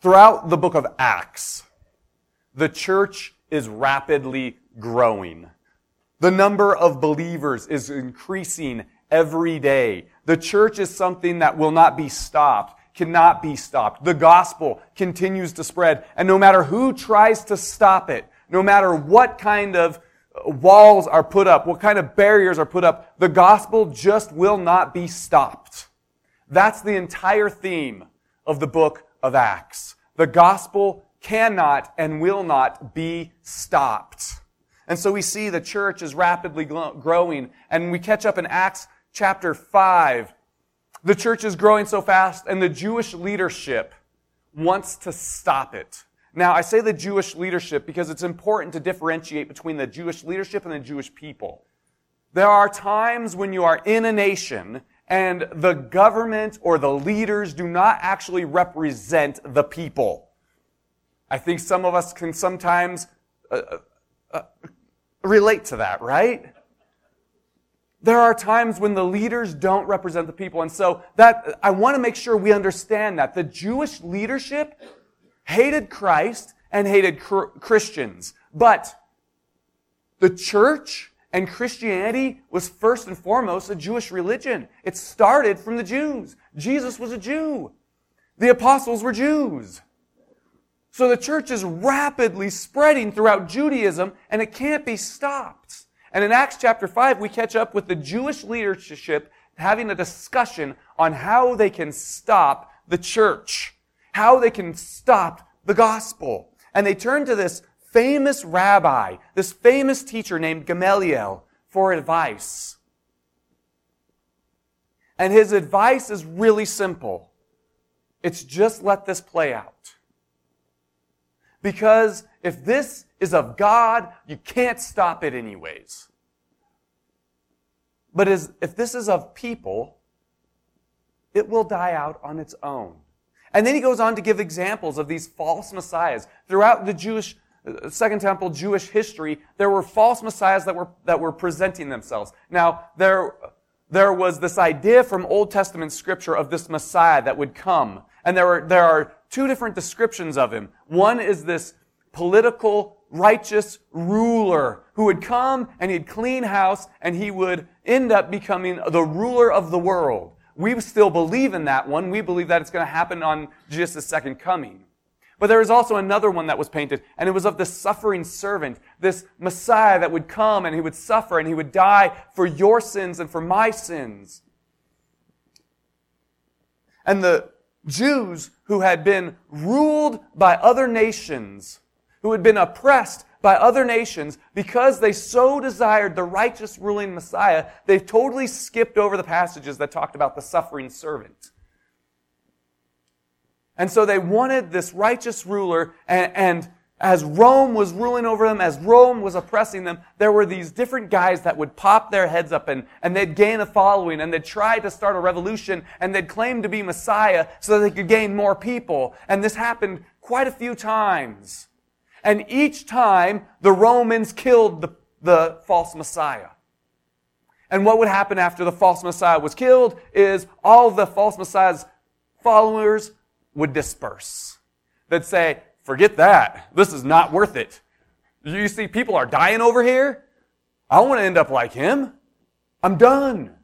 Throughout the book of Acts, the church is rapidly growing. The number of believers is increasing every day. The church is something that will not be stopped, cannot be stopped. The gospel continues to spread, and no matter who tries to stop it, no matter what kind of walls are put up, what kind of barriers are put up, the gospel just will not be stopped. That's the entire theme of the book of Acts. The gospel cannot and will not be stopped. And so we see the church is rapidly growing, and we catch up in Acts chapter 5. The church is growing so fast, and the Jewish leadership wants to stop it. Now, I say the Jewish leadership because it's important to differentiate between the Jewish leadership and the Jewish people. There are times when you are in a nation and the government or the leaders do not actually represent the people. I think some of us can sometimes uh, uh, uh relate to that, right? There are times when the leaders don't represent the people. And so that, I want to make sure we understand that. The Jewish leadership hated Christ and hated Christians. But the church and Christianity was first and foremost a Jewish religion. It started from the Jews. Jesus was a Jew. The apostles were Jews. So the church is rapidly spreading throughout Judaism and it can't be stopped. And in Acts chapter 5, we catch up with the Jewish leadership having a discussion on how they can stop the church how they can stop the gospel. And they turn to this famous rabbi, this famous teacher named Gamaliel for advice. And his advice is really simple. It's just let this play out. Because if this is of God, you can't stop it anyways. But as, if this is of people, it will die out on its own. And then he goes on to give examples of these false messiahs. Throughout the Jewish, Second Temple Jewish history, there were false messiahs that were, that were presenting themselves. Now, there, there was this idea from Old Testament scripture of this Messiah that would come. And there are, there are two different descriptions of him. One is this political, righteous ruler who would come and he'd clean house and he would end up becoming the ruler of the world. We still believe in that one. We believe that it's going to happen on Jesus' second coming. But there is also another one that was painted, and it was of the suffering servant, this Messiah that would come and he would suffer and he would die for your sins and for my sins. And the Jews who had been ruled by other nations, who had been oppressed by other nations because they so desired the righteous ruling Messiah, they've totally skipped over the passages that talked about the suffering servant. And so they wanted this righteous ruler, and, and as Rome was ruling over them, as Rome was oppressing them, there were these different guys that would pop their heads up and, and they'd gain a following and they'd try to start a revolution and they'd claim to be Messiah so that they could gain more people. And this happened quite a few times. And each time the Romans killed the, the false Messiah. And what would happen after the false Messiah was killed is all the false Messiah's followers would disperse. They'd say, forget that. This is not worth it. You see, people are dying over here. I want to end up like him. I'm done.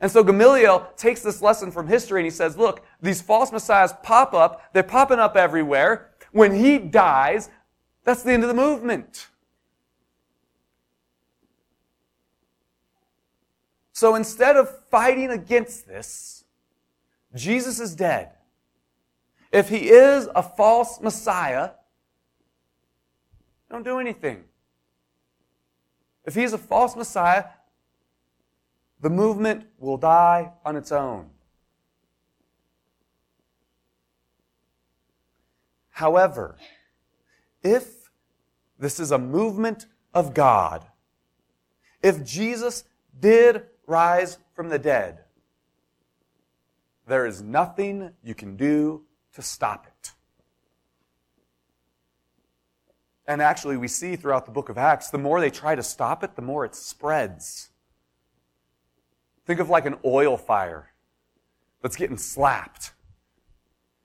And so Gamaliel takes this lesson from history and he says, look, these false messiahs pop up. They're popping up everywhere. When he dies, that's the end of the movement. So instead of fighting against this, Jesus is dead. If he is a false Messiah, don't do anything. If he's a false Messiah, the movement will die on its own. However, if this is a movement of God, if Jesus did rise from the dead, there is nothing you can do to stop it. And actually, we see throughout the book of Acts, the more they try to stop it, the more it spreads. Think of like an oil fire that's getting slapped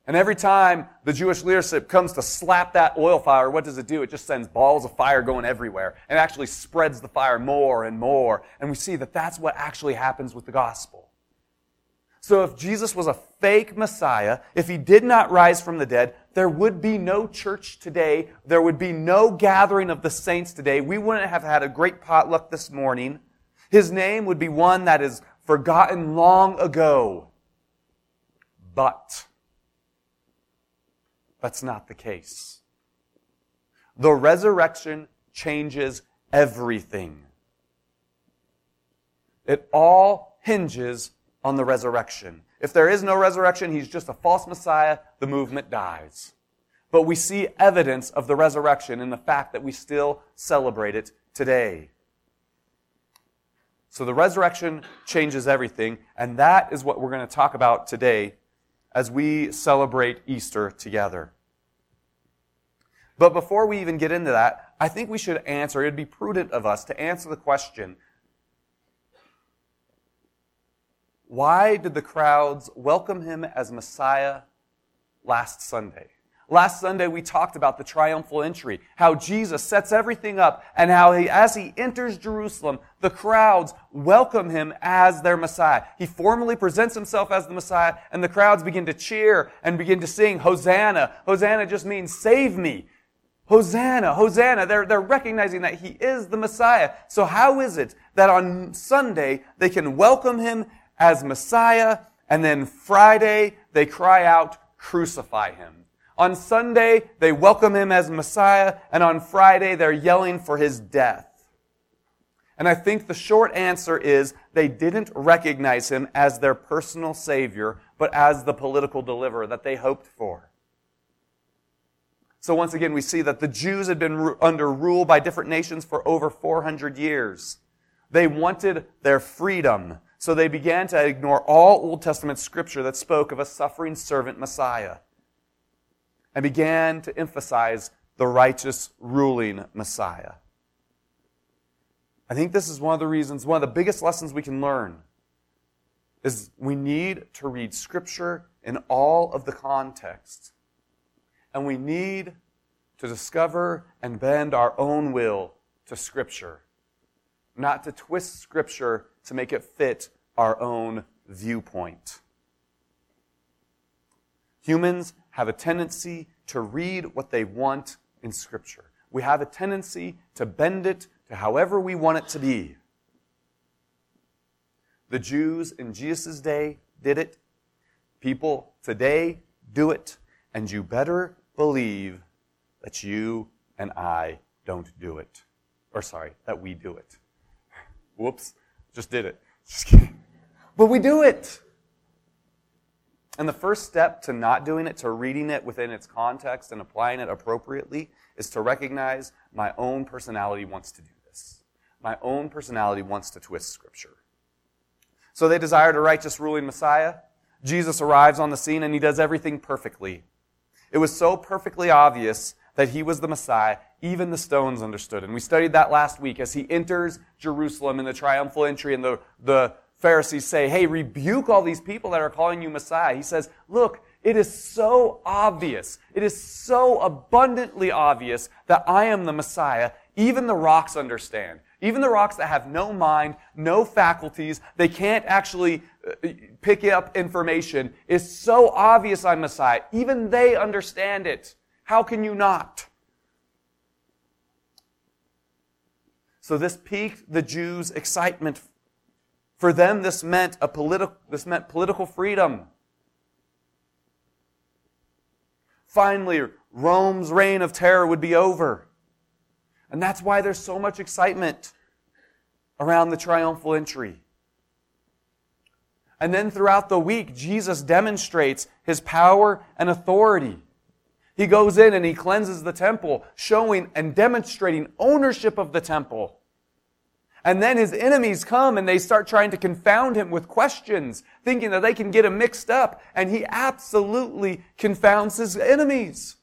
And every time the Jewish leadership comes to slap that oil fire, what does it do? It just sends balls of fire going everywhere and actually spreads the fire more and more. And we see that that's what actually happens with the gospel. So if Jesus was a fake Messiah, if he did not rise from the dead, there would be no church today. There would be no gathering of the saints today. We wouldn't have had a great potluck this morning. His name would be one that is forgotten long ago. But that's not the case. The resurrection changes everything. It all hinges on the resurrection. If there is no resurrection, he's just a false Messiah, the movement dies. But we see evidence of the resurrection in the fact that we still celebrate it today. So the resurrection changes everything, and that is what we're going to talk about today as we celebrate Easter together. But before we even get into that, I think we should answer, it'd be prudent of us to answer the question why did the crowds welcome him as Messiah last Sunday? Last Sunday, we talked about the triumphal entry, how Jesus sets everything up, and how he, as he enters Jerusalem, the crowds welcome him as their Messiah. He formally presents himself as the Messiah, and the crowds begin to cheer and begin to sing, Hosanna. Hosanna just means save me. Hosanna, Hosanna. They're, they're recognizing that he is the Messiah. So how is it that on Sunday they can welcome him as Messiah, and then Friday they cry out, crucify him? On Sunday, they welcome him as Messiah, and on Friday, they're yelling for his death. And I think the short answer is they didn't recognize him as their personal Savior, but as the political deliverer that they hoped for. So once again, we see that the Jews had been under rule by different nations for over 400 years. They wanted their freedom, so they began to ignore all Old Testament scripture that spoke of a suffering servant Messiah and began to emphasize the righteous ruling Messiah. I think this is one of the reasons, one of the biggest lessons we can learn is we need to read Scripture in all of the context. And we need to discover and bend our own will to Scripture, not to twist Scripture to make it fit our own viewpoint. Humans have a tendency to read what they want in Scripture. We have a tendency to bend it to however we want it to be. The Jews in Jesus' day did it. People today do it. And you better believe that you and I don't do it. Or sorry, that we do it. Whoops, just did it. Just kidding. But we do it. And the first step to not doing it, to reading it within its context and applying it appropriately, is to recognize my own personality wants to do this. My own personality wants to twist Scripture. So they desired a righteous ruling Messiah. Jesus arrives on the scene and he does everything perfectly. It was so perfectly obvious that he was the Messiah, even the stones understood. And we studied that last week as he enters Jerusalem in the triumphal entry and the, the Pharisees say, hey, rebuke all these people that are calling you Messiah. He says, look, it is so obvious. It is so abundantly obvious that I am the Messiah. Even the rocks understand. Even the rocks that have no mind, no faculties, they can't actually uh, pick up information. Is so obvious I'm Messiah. Even they understand it. How can you not? So this piqued the Jews' excitement for them, this meant a political, this meant political freedom. Finally, Rome's reign of terror would be over. And that's why there's so much excitement around the triumphal entry. And then throughout the week, Jesus demonstrates his power and authority. He goes in and he cleanses the temple, showing and demonstrating ownership of the temple. And then his enemies come and they start trying to confound him with questions, thinking that they can get him mixed up. And he absolutely confounds his enemies.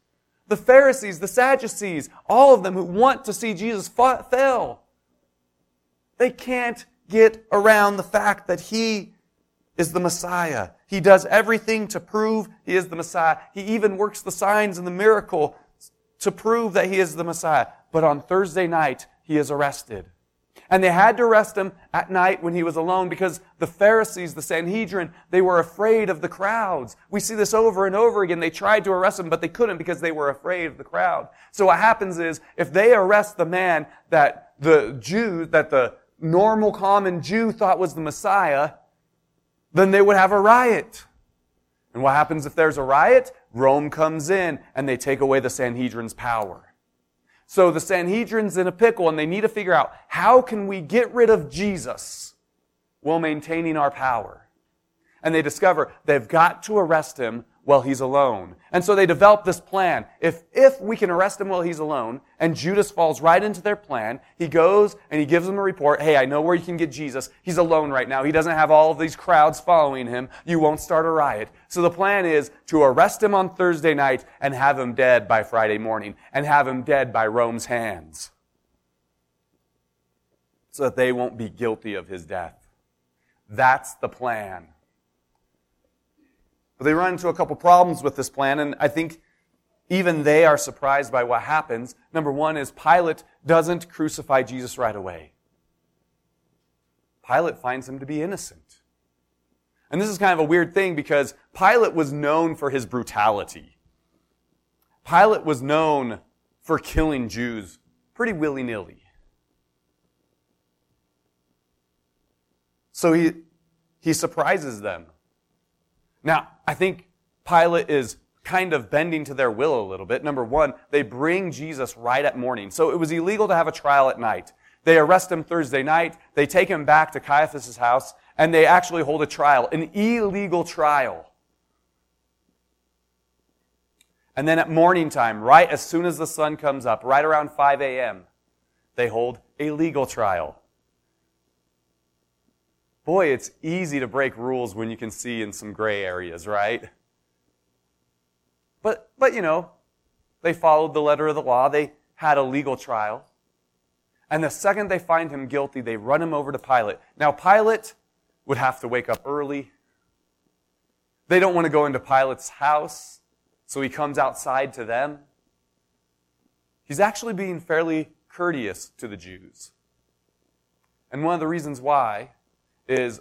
The Pharisees, the Sadducees, all of them who want to see Jesus fought. They can't get around the fact that he is the Messiah. He does everything to prove he is the Messiah. He even works the signs and the miracle to prove that he is the Messiah. But on Thursday night, he is arrested. And they had to arrest him at night when he was alone because the Pharisees, the Sanhedrin, they were afraid of the crowds. We see this over and over again. They tried to arrest him, but they couldn't because they were afraid of the crowd. So what happens is, if they arrest the man that the Jew, that the normal common Jew thought was the Messiah, then they would have a riot. And what happens if there's a riot? Rome comes in and they take away the Sanhedrin's power. So the Sanhedrin's in a pickle and they need to figure out how can we get rid of Jesus while maintaining our power? And they discover they've got to arrest him while he's alone. And so they develop this plan. If, if we can arrest him while he's alone, and Judas falls right into their plan, he goes and he gives them a report, hey, I know where you can get Jesus. He's alone right now. He doesn't have all of these crowds following him. You won't start a riot. So the plan is to arrest him on Thursday night and have him dead by Friday morning, and have him dead by Rome's hands. So that they won't be guilty of his death. That's the plan. But they run into a couple problems with this plan, and I think even they are surprised by what happens. Number one is Pilate doesn't crucify Jesus right away. Pilate finds him to be innocent. And this is kind of a weird thing because Pilate was known for his brutality. Pilate was known for killing Jews pretty willy nilly. So he, he surprises them. Now, I think Pilate is kind of bending to their will a little bit. Number one, they bring Jesus right at morning. So it was illegal to have a trial at night. They arrest him Thursday night. They take him back to Caiaphas' house and they actually hold a trial, an illegal trial. And then at morning time, right as soon as the sun comes up, right around 5 a.m., they hold a legal trial. Boy, it's easy to break rules when you can see in some gray areas, right? But, but you know, they followed the letter of the law. They had a legal trial. And the second they find him guilty, they run him over to Pilate. Now, Pilate would have to wake up early. They don't want to go into Pilate's house, so he comes outside to them. He's actually being fairly courteous to the Jews. And one of the reasons why is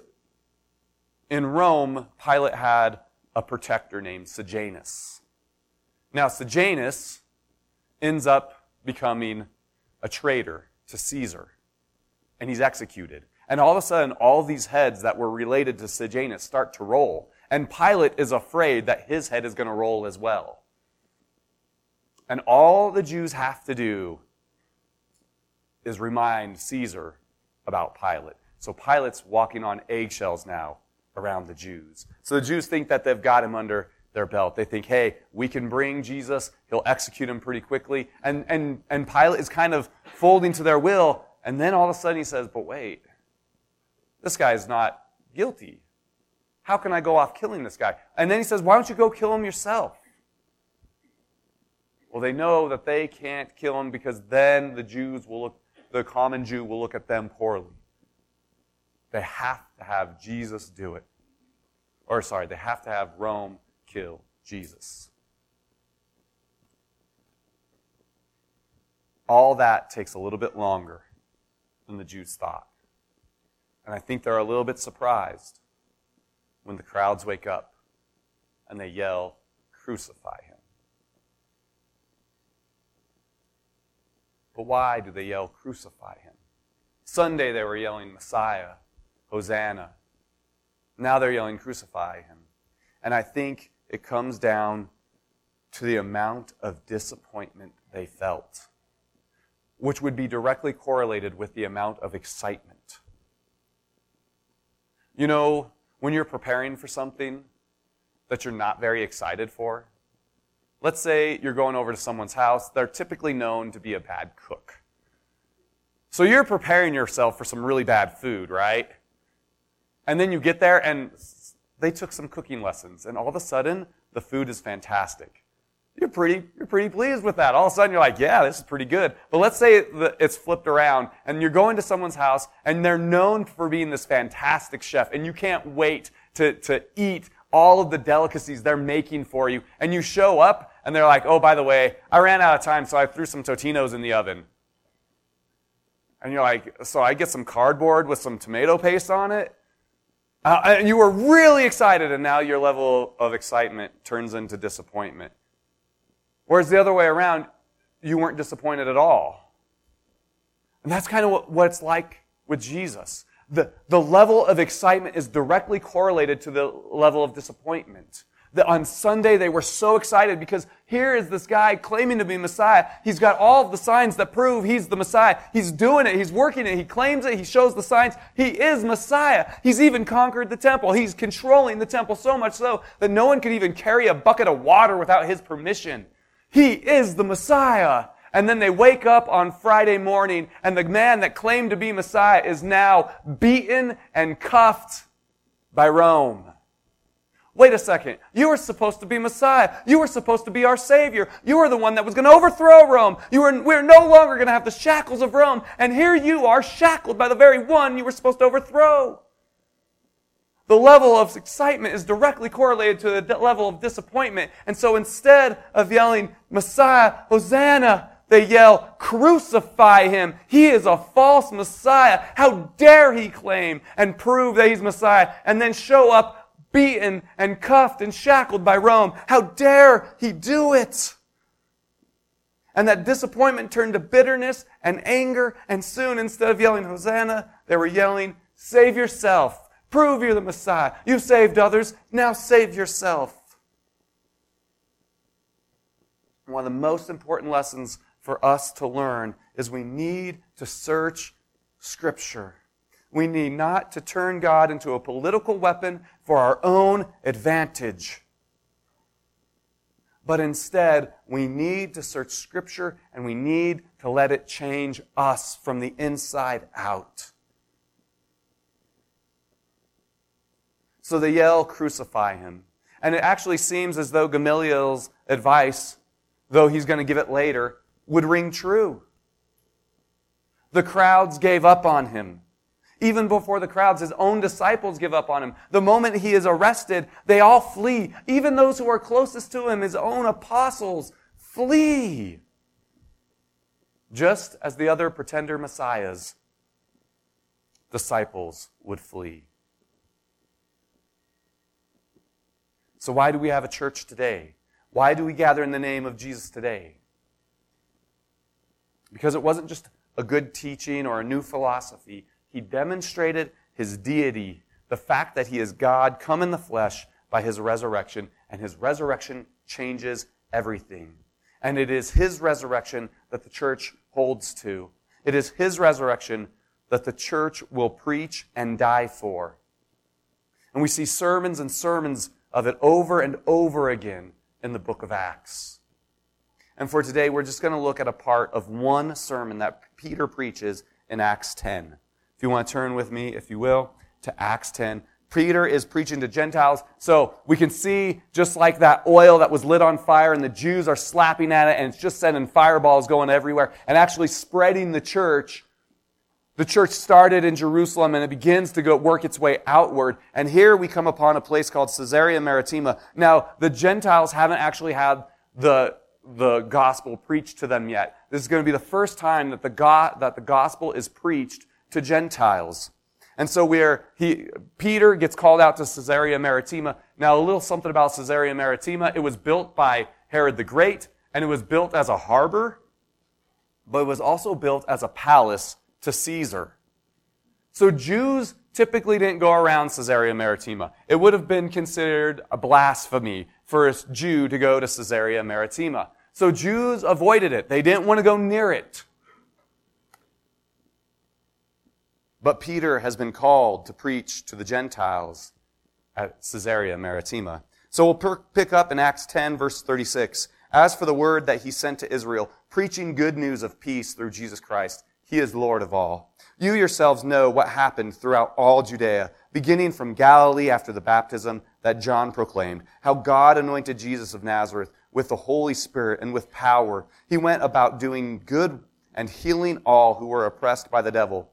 in Rome, Pilate had a protector named Sejanus. Now, Sejanus ends up becoming a traitor to Caesar, and he's executed. And all of a sudden, all these heads that were related to Sejanus start to roll, and Pilate is afraid that his head is going to roll as well. And all the Jews have to do is remind Caesar about Pilate. So Pilate's walking on eggshells now around the Jews. So the Jews think that they've got him under their belt. They think, hey, we can bring Jesus. He'll execute him pretty quickly. And, and, and Pilate is kind of folding to their will. And then all of a sudden he says, but wait, this guy is not guilty. How can I go off killing this guy? And then he says, why don't you go kill him yourself? Well, they know that they can't kill him because then the Jews will look, the common Jew will look at them poorly. They have to have Jesus do it. Or, sorry, they have to have Rome kill Jesus. All that takes a little bit longer than the Jews thought. And I think they're a little bit surprised when the crowds wake up and they yell, Crucify him. But why do they yell, Crucify him? Sunday they were yelling, Messiah. Hosanna. Now they're yelling, Crucify him. And I think it comes down to the amount of disappointment they felt, which would be directly correlated with the amount of excitement. You know, when you're preparing for something that you're not very excited for, let's say you're going over to someone's house, they're typically known to be a bad cook. So you're preparing yourself for some really bad food, right? And then you get there and they took some cooking lessons and all of a sudden the food is fantastic. You're pretty, you're pretty pleased with that. All of a sudden you're like, yeah, this is pretty good. But let's say it's flipped around and you're going to someone's house and they're known for being this fantastic chef and you can't wait to, to eat all of the delicacies they're making for you. And you show up and they're like, oh, by the way, I ran out of time, so I threw some Totinos in the oven. And you're like, so I get some cardboard with some tomato paste on it? Uh, and you were really excited, and now your level of excitement turns into disappointment. Whereas the other way around, you weren't disappointed at all. And that's kind of what, what it's like with Jesus. The, the level of excitement is directly correlated to the level of disappointment that on Sunday they were so excited because here is this guy claiming to be Messiah. He's got all of the signs that prove he's the Messiah. He's doing it. He's working it. He claims it. He shows the signs. He is Messiah. He's even conquered the temple. He's controlling the temple so much so that no one could even carry a bucket of water without his permission. He is the Messiah. And then they wake up on Friday morning and the man that claimed to be Messiah is now beaten and cuffed by Rome. Wait a second. You were supposed to be Messiah. You were supposed to be our Savior. You were the one that was going to overthrow Rome. You were, we are no longer going to have the shackles of Rome. And here you are shackled by the very one you were supposed to overthrow. The level of excitement is directly correlated to the level of disappointment. And so instead of yelling, Messiah, Hosanna, they yell, crucify him. He is a false Messiah. How dare he claim and prove that he's Messiah and then show up beaten and cuffed and shackled by Rome. How dare he do it? And that disappointment turned to bitterness and anger, and soon instead of yelling Hosanna, they were yelling, Save yourself. Prove you're the Messiah. You saved others, now save yourself. One of the most important lessons for us to learn is we need to search Scripture. We need not to turn God into a political weapon for our own advantage. But instead, we need to search Scripture and we need to let it change us from the inside out. So they yell, Crucify him. And it actually seems as though Gamaliel's advice, though he's going to give it later, would ring true. The crowds gave up on him. Even before the crowds, his own disciples give up on him. The moment he is arrested, they all flee. Even those who are closest to him, his own apostles, flee. Just as the other pretender messiahs, disciples would flee. So, why do we have a church today? Why do we gather in the name of Jesus today? Because it wasn't just a good teaching or a new philosophy. He demonstrated his deity, the fact that he is God come in the flesh by his resurrection, and his resurrection changes everything. And it is his resurrection that the church holds to. It is his resurrection that the church will preach and die for. And we see sermons and sermons of it over and over again in the book of Acts. And for today, we're just going to look at a part of one sermon that Peter preaches in Acts 10 you want to turn with me, if you will, to Acts 10. Peter is preaching to Gentiles. So we can see just like that oil that was lit on fire and the Jews are slapping at it and it's just sending fireballs going everywhere and actually spreading the church. The church started in Jerusalem and it begins to go work its way outward. And here we come upon a place called Caesarea Maritima. Now, the Gentiles haven't actually had the, the gospel preached to them yet. This is going to be the first time that the, go- that the gospel is preached to Gentiles. And so we're, he, Peter gets called out to Caesarea Maritima. Now, a little something about Caesarea Maritima. It was built by Herod the Great, and it was built as a harbor, but it was also built as a palace to Caesar. So Jews typically didn't go around Caesarea Maritima. It would have been considered a blasphemy for a Jew to go to Caesarea Maritima. So Jews avoided it. They didn't want to go near it. But Peter has been called to preach to the Gentiles at Caesarea Maritima. So we'll per- pick up in Acts 10, verse 36. As for the word that he sent to Israel, preaching good news of peace through Jesus Christ, he is Lord of all. You yourselves know what happened throughout all Judea, beginning from Galilee after the baptism that John proclaimed, how God anointed Jesus of Nazareth with the Holy Spirit and with power. He went about doing good and healing all who were oppressed by the devil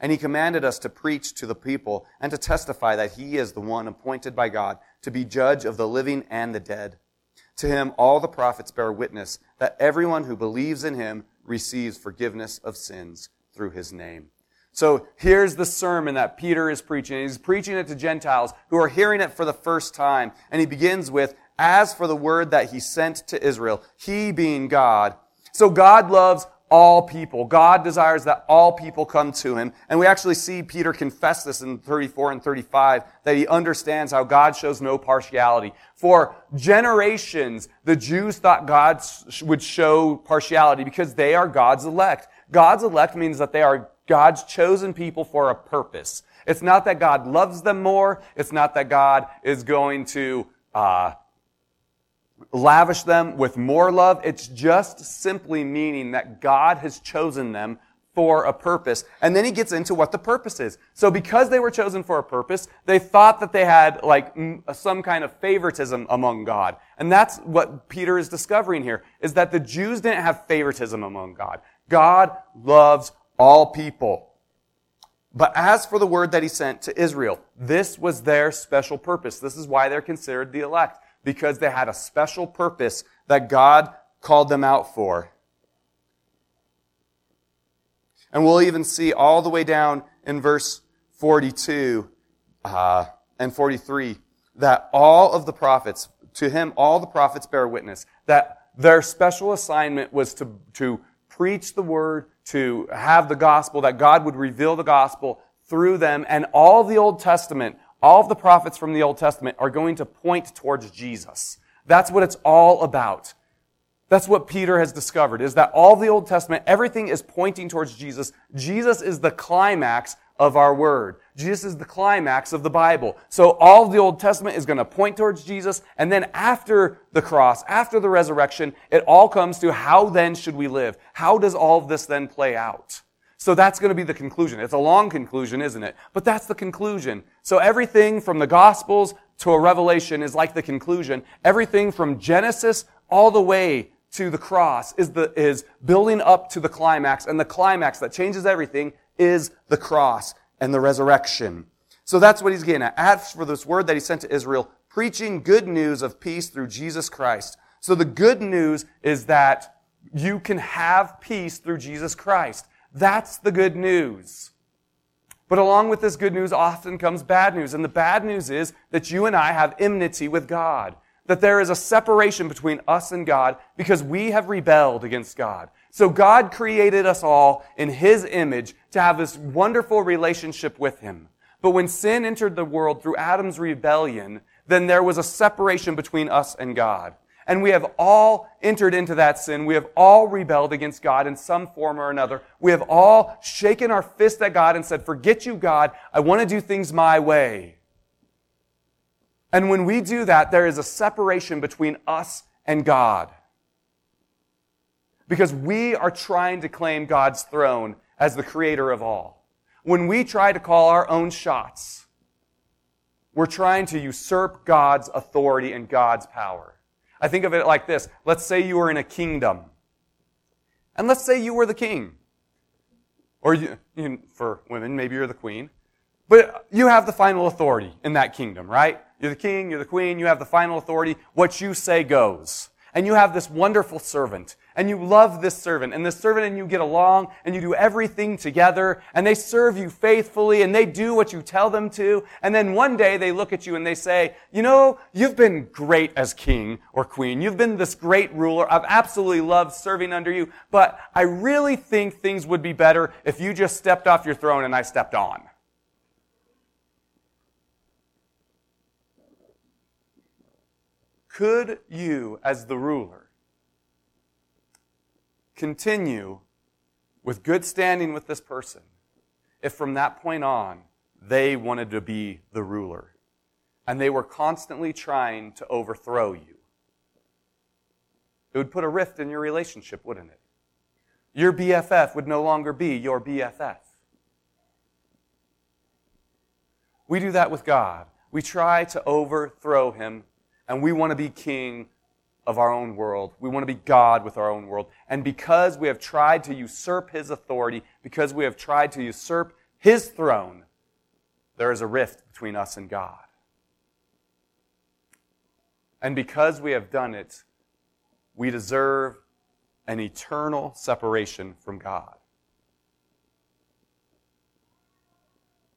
And he commanded us to preach to the people and to testify that he is the one appointed by God to be judge of the living and the dead. To him all the prophets bear witness that everyone who believes in him receives forgiveness of sins through his name. So here's the sermon that Peter is preaching. He's preaching it to Gentiles who are hearing it for the first time. And he begins with, as for the word that he sent to Israel, he being God. So God loves all people. God desires that all people come to him. And we actually see Peter confess this in 34 and 35, that he understands how God shows no partiality. For generations, the Jews thought God would show partiality because they are God's elect. God's elect means that they are God's chosen people for a purpose. It's not that God loves them more. It's not that God is going to uh, lavish them with more love. It's just simply meaning that God has chosen them for a purpose. And then he gets into what the purpose is. So because they were chosen for a purpose, they thought that they had like some kind of favoritism among God. And that's what Peter is discovering here, is that the Jews didn't have favoritism among God. God loves all people. But as for the word that he sent to Israel, this was their special purpose. This is why they're considered the elect, because they had a special purpose that God called them out for. And we'll even see all the way down in verse 42 uh, and 43 that all of the prophets, to him, all the prophets bear witness that their special assignment was to, to preach the word, to have the gospel, that God would reveal the gospel through them. And all the Old Testament, all of the prophets from the Old Testament are going to point towards Jesus. That's what it's all about. That's what Peter has discovered, is that all the Old Testament, everything is pointing towards Jesus. Jesus is the climax of our word. Jesus is the climax of the Bible. So all of the Old Testament is going to point towards Jesus. And then after the cross, after the resurrection, it all comes to how then should we live? How does all of this then play out? So that's going to be the conclusion. It's a long conclusion, isn't it? But that's the conclusion. So everything from the Gospels to a Revelation is like the conclusion. Everything from Genesis all the way to the cross is the, is building up to the climax. And the climax that changes everything is the cross and the resurrection. So that's what he's getting at. As for this word that he sent to Israel, preaching good news of peace through Jesus Christ. So the good news is that you can have peace through Jesus Christ. That's the good news. But along with this good news often comes bad news. And the bad news is that you and I have enmity with God. That there is a separation between us and God because we have rebelled against God. So God created us all in His image to have this wonderful relationship with Him. But when sin entered the world through Adam's rebellion, then there was a separation between us and God. And we have all entered into that sin. We have all rebelled against God in some form or another. We have all shaken our fist at God and said, forget you, God. I want to do things my way. And when we do that, there is a separation between us and God because we are trying to claim God's throne as the creator of all. When we try to call our own shots, we're trying to usurp God's authority and God's power. I think of it like this. Let's say you were in a kingdom. And let's say you were the king. Or you, you, for women, maybe you're the queen. But you have the final authority in that kingdom, right? You're the king, you're the queen, you have the final authority. What you say goes. And you have this wonderful servant and you love this servant and this servant and you get along and you do everything together and they serve you faithfully and they do what you tell them to. And then one day they look at you and they say, you know, you've been great as king or queen. You've been this great ruler. I've absolutely loved serving under you, but I really think things would be better if you just stepped off your throne and I stepped on. Could you, as the ruler, continue with good standing with this person if from that point on they wanted to be the ruler. and they were constantly trying to overthrow you. It would put a rift in your relationship, wouldn't it? Your BFF would no longer be your BFF. We do that with God. We try to overthrow him, and we want to be king of our own world. We want to be God with our own world. And because we have tried to usurp his authority, because we have tried to usurp his throne, there is a rift between us and God. And because we have done it, we deserve an eternal separation from God.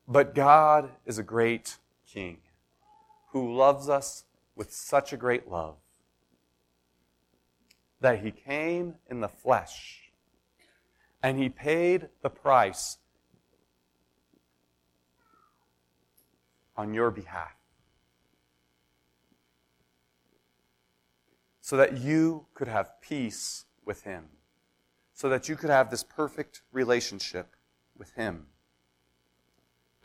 But God is a great King who loves us with such a great love that he came in the flesh and he paid the price on your behalf. So that you could have peace with him. So that you could have this perfect relationship with him.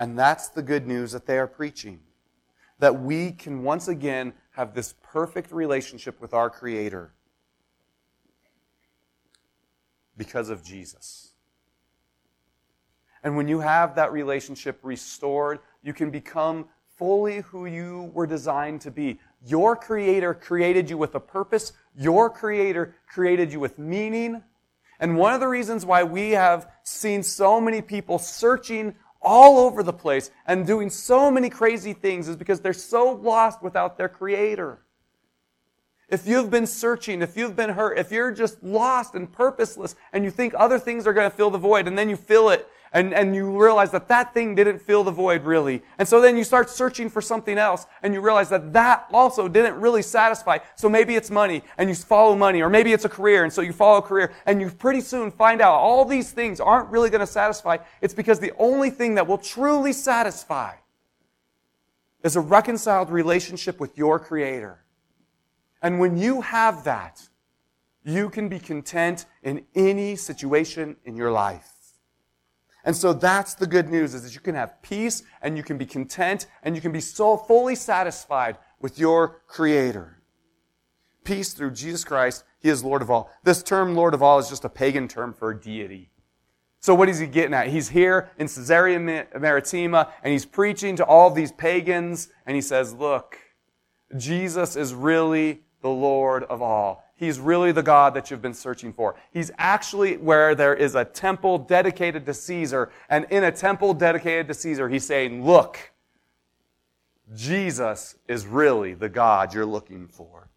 And that's the good news that they are preaching. That we can once again have this perfect relationship with our Creator because of Jesus. And when you have that relationship restored, you can become fully who you were designed to be. Your Creator created you with a purpose, your Creator created you with meaning. And one of the reasons why we have seen so many people searching all over the place and doing so many crazy things is because they're so lost without their Creator. If you've been searching, if you've been hurt, if you're just lost and purposeless and you think other things are going to fill the void and then you fill it and, and you realize that that thing didn't fill the void really. And so then you start searching for something else and you realize that that also didn't really satisfy. So maybe it's money and you follow money or maybe it's a career and so you follow a career and you pretty soon find out all these things aren't really going to satisfy. It's because the only thing that will truly satisfy is a reconciled relationship with your creator. And when you have that, you can be content in any situation in your life. And so that's the good news is that you can have peace and you can be content and you can be so fully satisfied with your creator. Peace through Jesus Christ. He is Lord of all. This term Lord of all is just a pagan term for a deity. So what is he getting at? He's here in Caesarea Maritima and he's preaching to all these pagans and he says, look, Jesus is really the Lord of all. He's really the God that you've been searching for. He's actually where there is a temple dedicated to Caesar, and in a temple dedicated to Caesar, he's saying, look, Jesus is really the God you're looking for.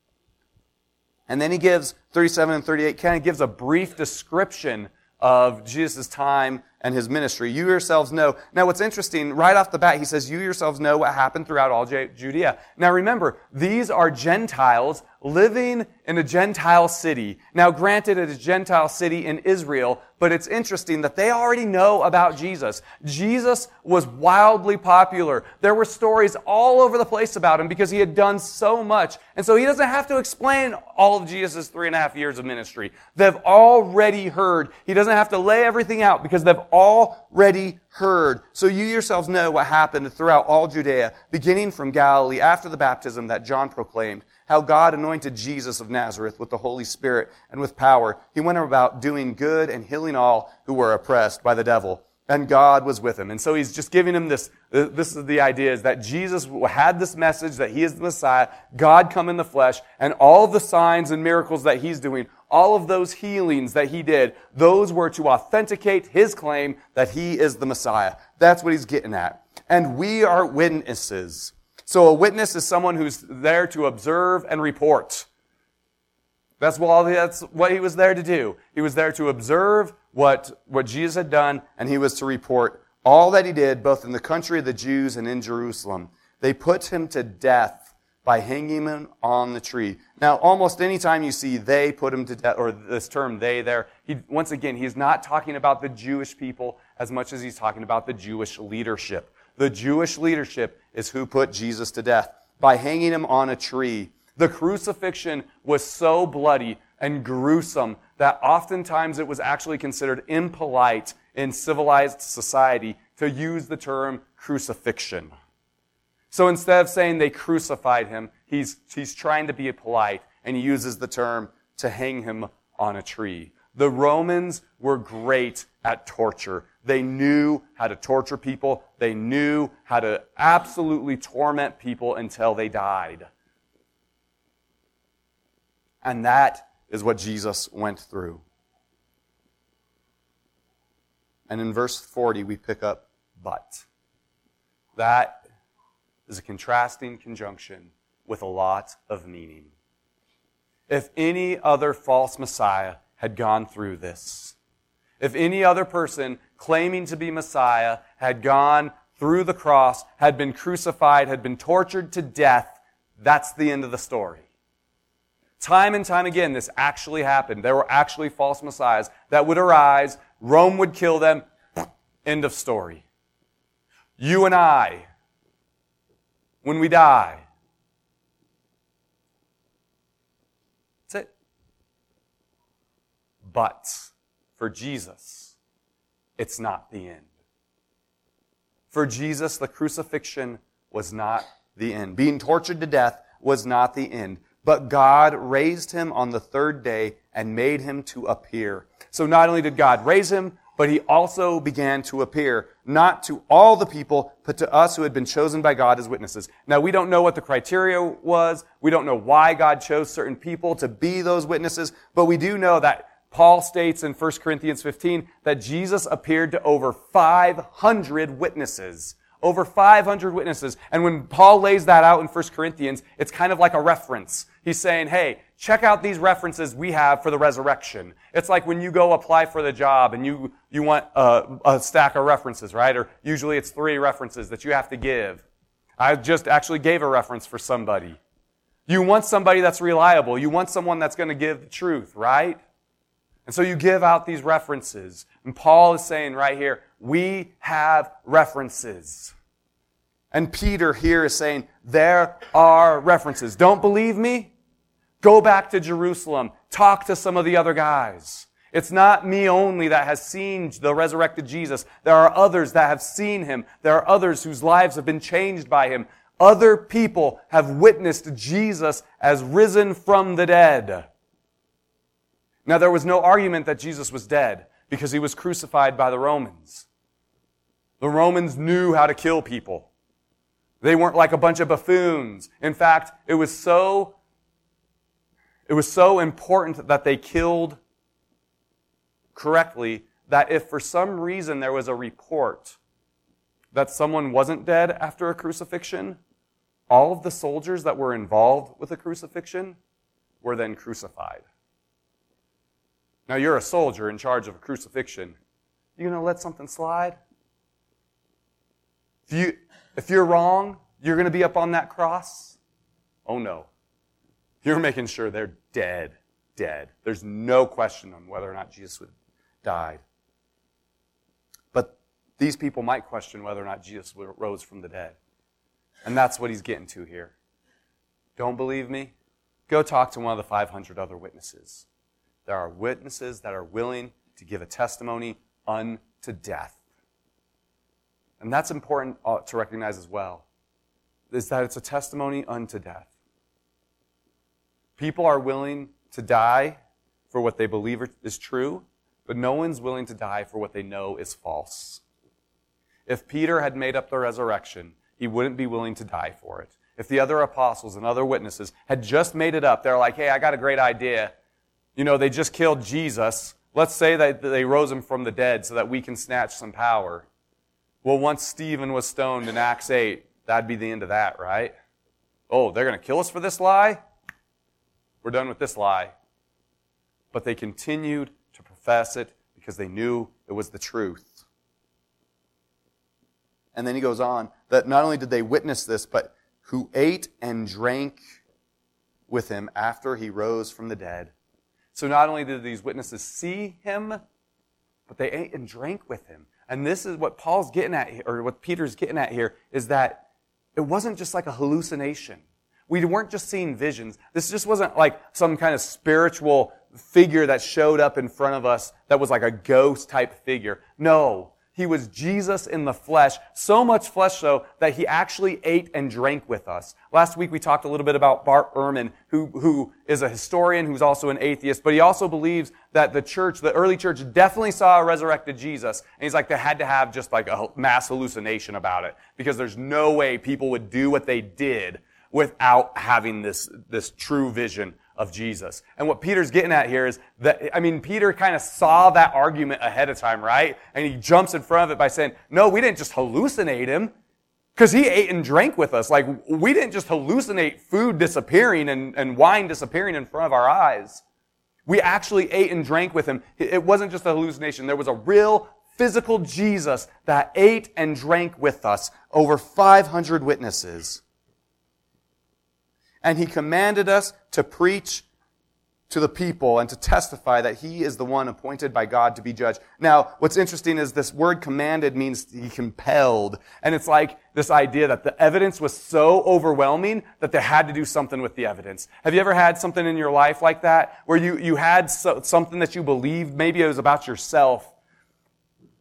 And then he gives 37 and 38 kind of gives a brief description of Jesus' time and his ministry. You yourselves know. Now, what's interesting, right off the bat, he says, You yourselves know what happened throughout all Judea. Now, remember, these are Gentiles living in a Gentile city. Now, granted, it is a Gentile city in Israel, but it's interesting that they already know about Jesus. Jesus was wildly popular. There were stories all over the place about him because he had done so much. And so he doesn't have to explain all of Jesus' three and a half years of ministry. They've already heard. He doesn't have to lay everything out because they've already heard. So you yourselves know what happened throughout all Judea, beginning from Galilee after the baptism that John proclaimed how God anointed Jesus of Nazareth with the Holy Spirit and with power. He went about doing good and healing all who were oppressed by the devil. And God was with him. And so he's just giving him this, uh, this is the idea is that Jesus had this message that he is the Messiah, God come in the flesh, and all the signs and miracles that he's doing, all of those healings that he did, those were to authenticate his claim that he is the Messiah. That's what he's getting at. And we are witnesses so a witness is someone who's there to observe and report. That's what, that's what he was there to do. He was there to observe what, what Jesus had done, and he was to report all that he did, both in the country of the Jews and in Jerusalem. They put him to death by hanging him on the tree. Now, almost any time you see they put him to death, or this term they there, he, once again, he's not talking about the Jewish people as much as he's talking about the Jewish leadership. The Jewish leadership is who put Jesus to death by hanging him on a tree. The crucifixion was so bloody and gruesome that oftentimes it was actually considered impolite in civilized society to use the term crucifixion. So instead of saying they crucified him, he's, he's trying to be polite and he uses the term to hang him on a tree. The Romans were great at torture. They knew how to torture people. They knew how to absolutely torment people until they died. And that is what Jesus went through. And in verse 40, we pick up but. That is a contrasting conjunction with a lot of meaning. If any other false Messiah had gone through this, if any other person claiming to be Messiah had gone through the cross, had been crucified, had been tortured to death, that's the end of the story. Time and time again, this actually happened. There were actually false messiahs that would arise. Rome would kill them. End of story. You and I, when we die, that's it. But for Jesus, it's not the end. For Jesus, the crucifixion was not the end. Being tortured to death was not the end. But God raised him on the third day and made him to appear. So not only did God raise him, but he also began to appear, not to all the people, but to us who had been chosen by God as witnesses. Now we don't know what the criteria was. We don't know why God chose certain people to be those witnesses, but we do know that Paul states in 1 Corinthians 15 that Jesus appeared to over 500 witnesses over 500 witnesses. And when Paul lays that out in 1 Corinthians, it's kind of like a reference. He's saying, hey, check out these references we have for the resurrection. It's like when you go apply for the job and you, you want a, a stack of references, right? Or usually it's three references that you have to give. I just actually gave a reference for somebody. You want somebody that's reliable. You want someone that's going to give the truth, right? And so you give out these references. And Paul is saying right here, we have references. And Peter here is saying, there are references. Don't believe me? Go back to Jerusalem. Talk to some of the other guys. It's not me only that has seen the resurrected Jesus. There are others that have seen him. There are others whose lives have been changed by him. Other people have witnessed Jesus as risen from the dead. Now, there was no argument that Jesus was dead because he was crucified by the Romans. The Romans knew how to kill people. They weren't like a bunch of buffoons. In fact, it was so, it was so important that they killed correctly that if for some reason there was a report that someone wasn't dead after a crucifixion, all of the soldiers that were involved with the crucifixion were then crucified. Now you're a soldier in charge of a crucifixion. You gonna let something slide? If you if you're wrong, you're going to be up on that cross? Oh no. You're making sure they're dead, dead. There's no question on whether or not Jesus would died. But these people might question whether or not Jesus rose from the dead. And that's what he's getting to here. Don't believe me? Go talk to one of the 500 other witnesses. There are witnesses that are willing to give a testimony unto death. And that's important uh, to recognize as well, is that it's a testimony unto death. People are willing to die for what they believe is true, but no one's willing to die for what they know is false. If Peter had made up the resurrection, he wouldn't be willing to die for it. If the other apostles and other witnesses had just made it up, they're like, hey, I got a great idea. You know, they just killed Jesus. Let's say that they rose him from the dead so that we can snatch some power. Well, once Stephen was stoned in Acts 8, that'd be the end of that, right? Oh, they're going to kill us for this lie? We're done with this lie. But they continued to profess it because they knew it was the truth. And then he goes on that not only did they witness this, but who ate and drank with him after he rose from the dead. So not only did these witnesses see him, but they ate and drank with him. And this is what Paul's getting at, here, or what Peter's getting at here, is that it wasn't just like a hallucination. We weren't just seeing visions. This just wasn't like some kind of spiritual figure that showed up in front of us that was like a ghost type figure. No. He was Jesus in the flesh, so much flesh so that he actually ate and drank with us. Last week we talked a little bit about Bart Ehrman, who, who is a historian who's also an atheist, but he also believes that the church, the early church definitely saw a resurrected Jesus. And he's like, they had to have just like a mass hallucination about it because there's no way people would do what they did without having this, this true vision of Jesus. And what Peter's getting at here is that, I mean, Peter kind of saw that argument ahead of time, right? And he jumps in front of it by saying, no, we didn't just hallucinate him. Because he ate and drank with us. Like, we didn't just hallucinate food disappearing and, and wine disappearing in front of our eyes. We actually ate and drank with him. It wasn't just a hallucination. There was a real physical Jesus that ate and drank with us. Over 500 witnesses and he commanded us to preach to the people and to testify that he is the one appointed by God to be judge. Now, what's interesting is this word commanded means he compelled. And it's like this idea that the evidence was so overwhelming that they had to do something with the evidence. Have you ever had something in your life like that where you, you had so, something that you believed, maybe it was about yourself,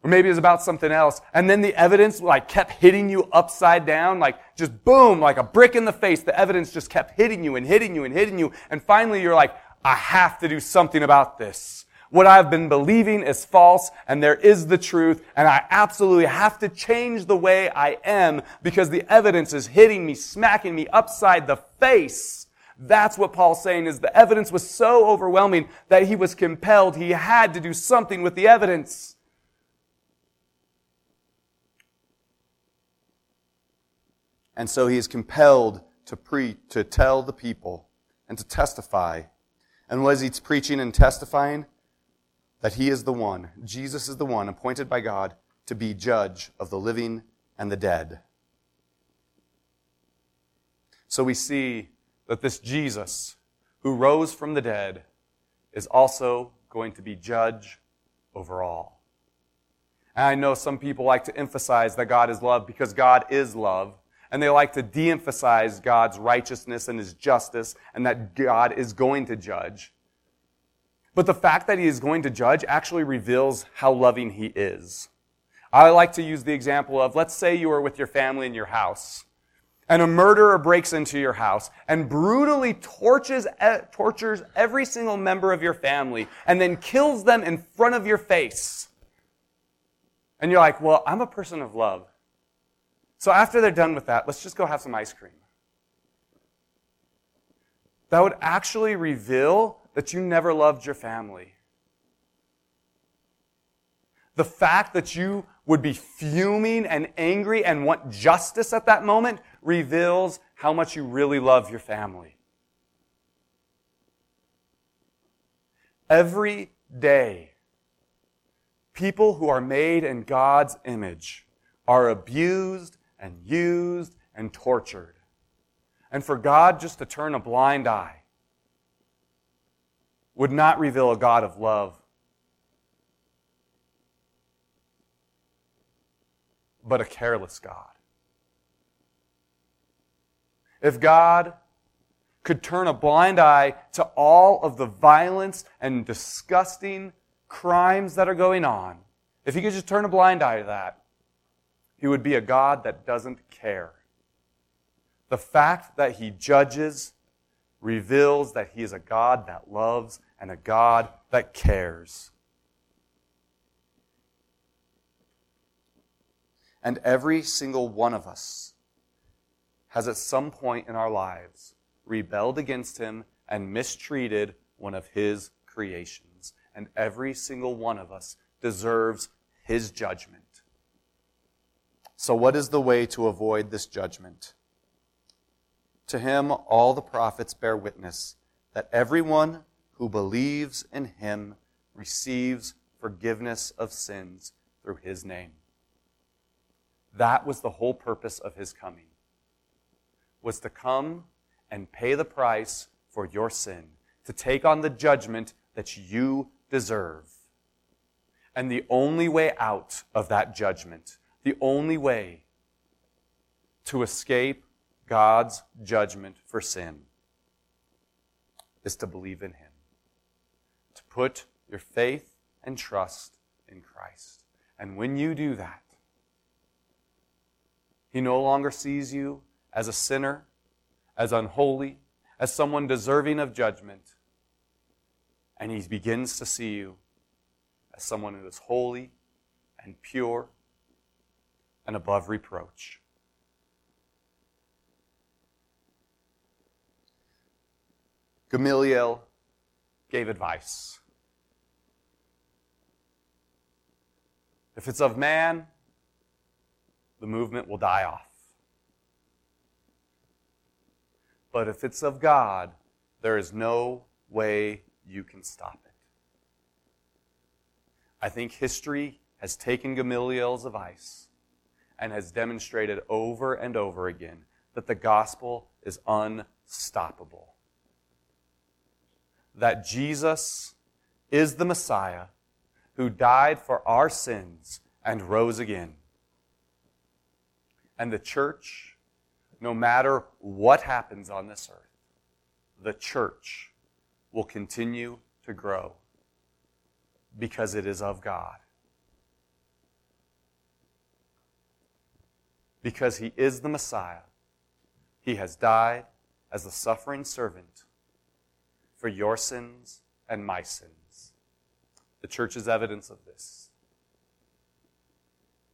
or maybe it's about something else. And then the evidence like kept hitting you upside down, like just boom, like a brick in the face. The evidence just kept hitting you and hitting you and hitting you. And finally you're like, I have to do something about this. What I've been believing is false and there is the truth and I absolutely have to change the way I am because the evidence is hitting me, smacking me upside the face. That's what Paul's saying is the evidence was so overwhelming that he was compelled. He had to do something with the evidence. And so he is compelled to preach, to tell the people and to testify. And was he preaching and testifying? That he is the one, Jesus is the one appointed by God to be judge of the living and the dead. So we see that this Jesus who rose from the dead is also going to be judge over all. And I know some people like to emphasize that God is love because God is love and they like to de emphasize God's righteousness and his justice and that God is going to judge. But the fact that he is going to judge actually reveals how loving he is. I like to use the example of let's say you are with your family in your house and a murderer breaks into your house and brutally tortures, tortures every single member of your family and then kills them in front of your face. And you're like, well, I'm a person of love. So after they're done with that, let's just go have some ice cream. That would actually reveal that you never loved your family. The fact that you would be fuming and angry and want justice at that moment reveals how much you really love your family. Every day, people who are made in God's image are abused and used and tortured. And for God just to turn a blind eye would not reveal a God of love, but a careless God. If God could turn a blind eye to all of the violence and disgusting crimes that are going on, if he could just turn a blind eye to that, he would be a God that doesn't care. The fact that he judges reveals that he is a God that loves and a God that cares. And every single one of us has at some point in our lives rebelled against him and mistreated one of his creations. And every single one of us deserves his judgment. So, what is the way to avoid this judgment? To him, all the prophets bear witness that everyone who believes in him receives forgiveness of sins through his name. That was the whole purpose of his coming. Was to come and pay the price for your sin, to take on the judgment that you deserve. And the only way out of that judgment the only way to escape God's judgment for sin is to believe in Him, to put your faith and trust in Christ. And when you do that, he no longer sees you as a sinner, as unholy, as someone deserving of judgment. And he begins to see you as someone who is holy and pure and above reproach. Gamaliel gave advice. If it's of man, the movement will die off. But if it's of God, there is no way you can stop it. I think history has taken Gamaliel's advice and has demonstrated over and over again that the gospel is unstoppable. That Jesus is the Messiah who died for our sins and rose again. And the church, no matter what happens on this earth, the church will continue to grow because it is of God. Because he is the Messiah. He has died as the suffering servant for your sins and my sins. The church is evidence of this.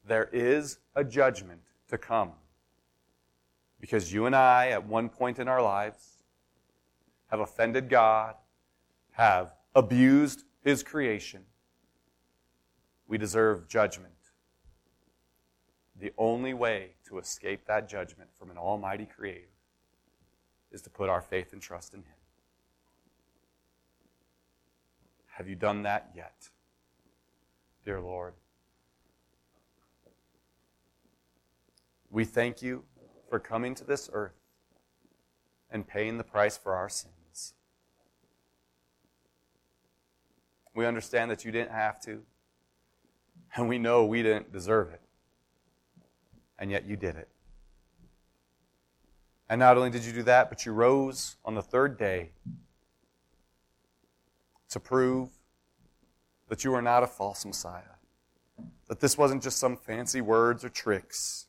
There is a judgment to come because you and I, at one point in our lives, have offended God, have abused His creation. We deserve judgment. The only way to escape that judgment from an almighty creator is to put our faith and trust in Him. Have you done that yet, dear Lord? We thank you for coming to this earth and paying the price for our sins. We understand that you didn't have to, and we know we didn't deserve it. And yet you did it. And not only did you do that, but you rose on the third day to prove that you are not a false Messiah. That this wasn't just some fancy words or tricks.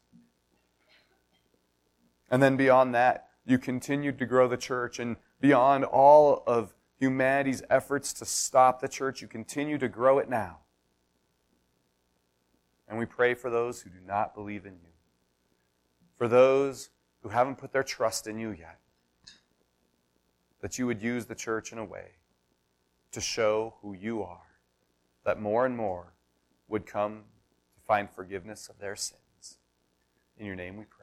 And then beyond that, you continued to grow the church. And beyond all of humanity's efforts to stop the church, you continue to grow it now. And we pray for those who do not believe in you, for those who haven't put their trust in you yet, that you would use the church in a way to show who you are, that more and more would come to find forgiveness of their sins. In your name we pray.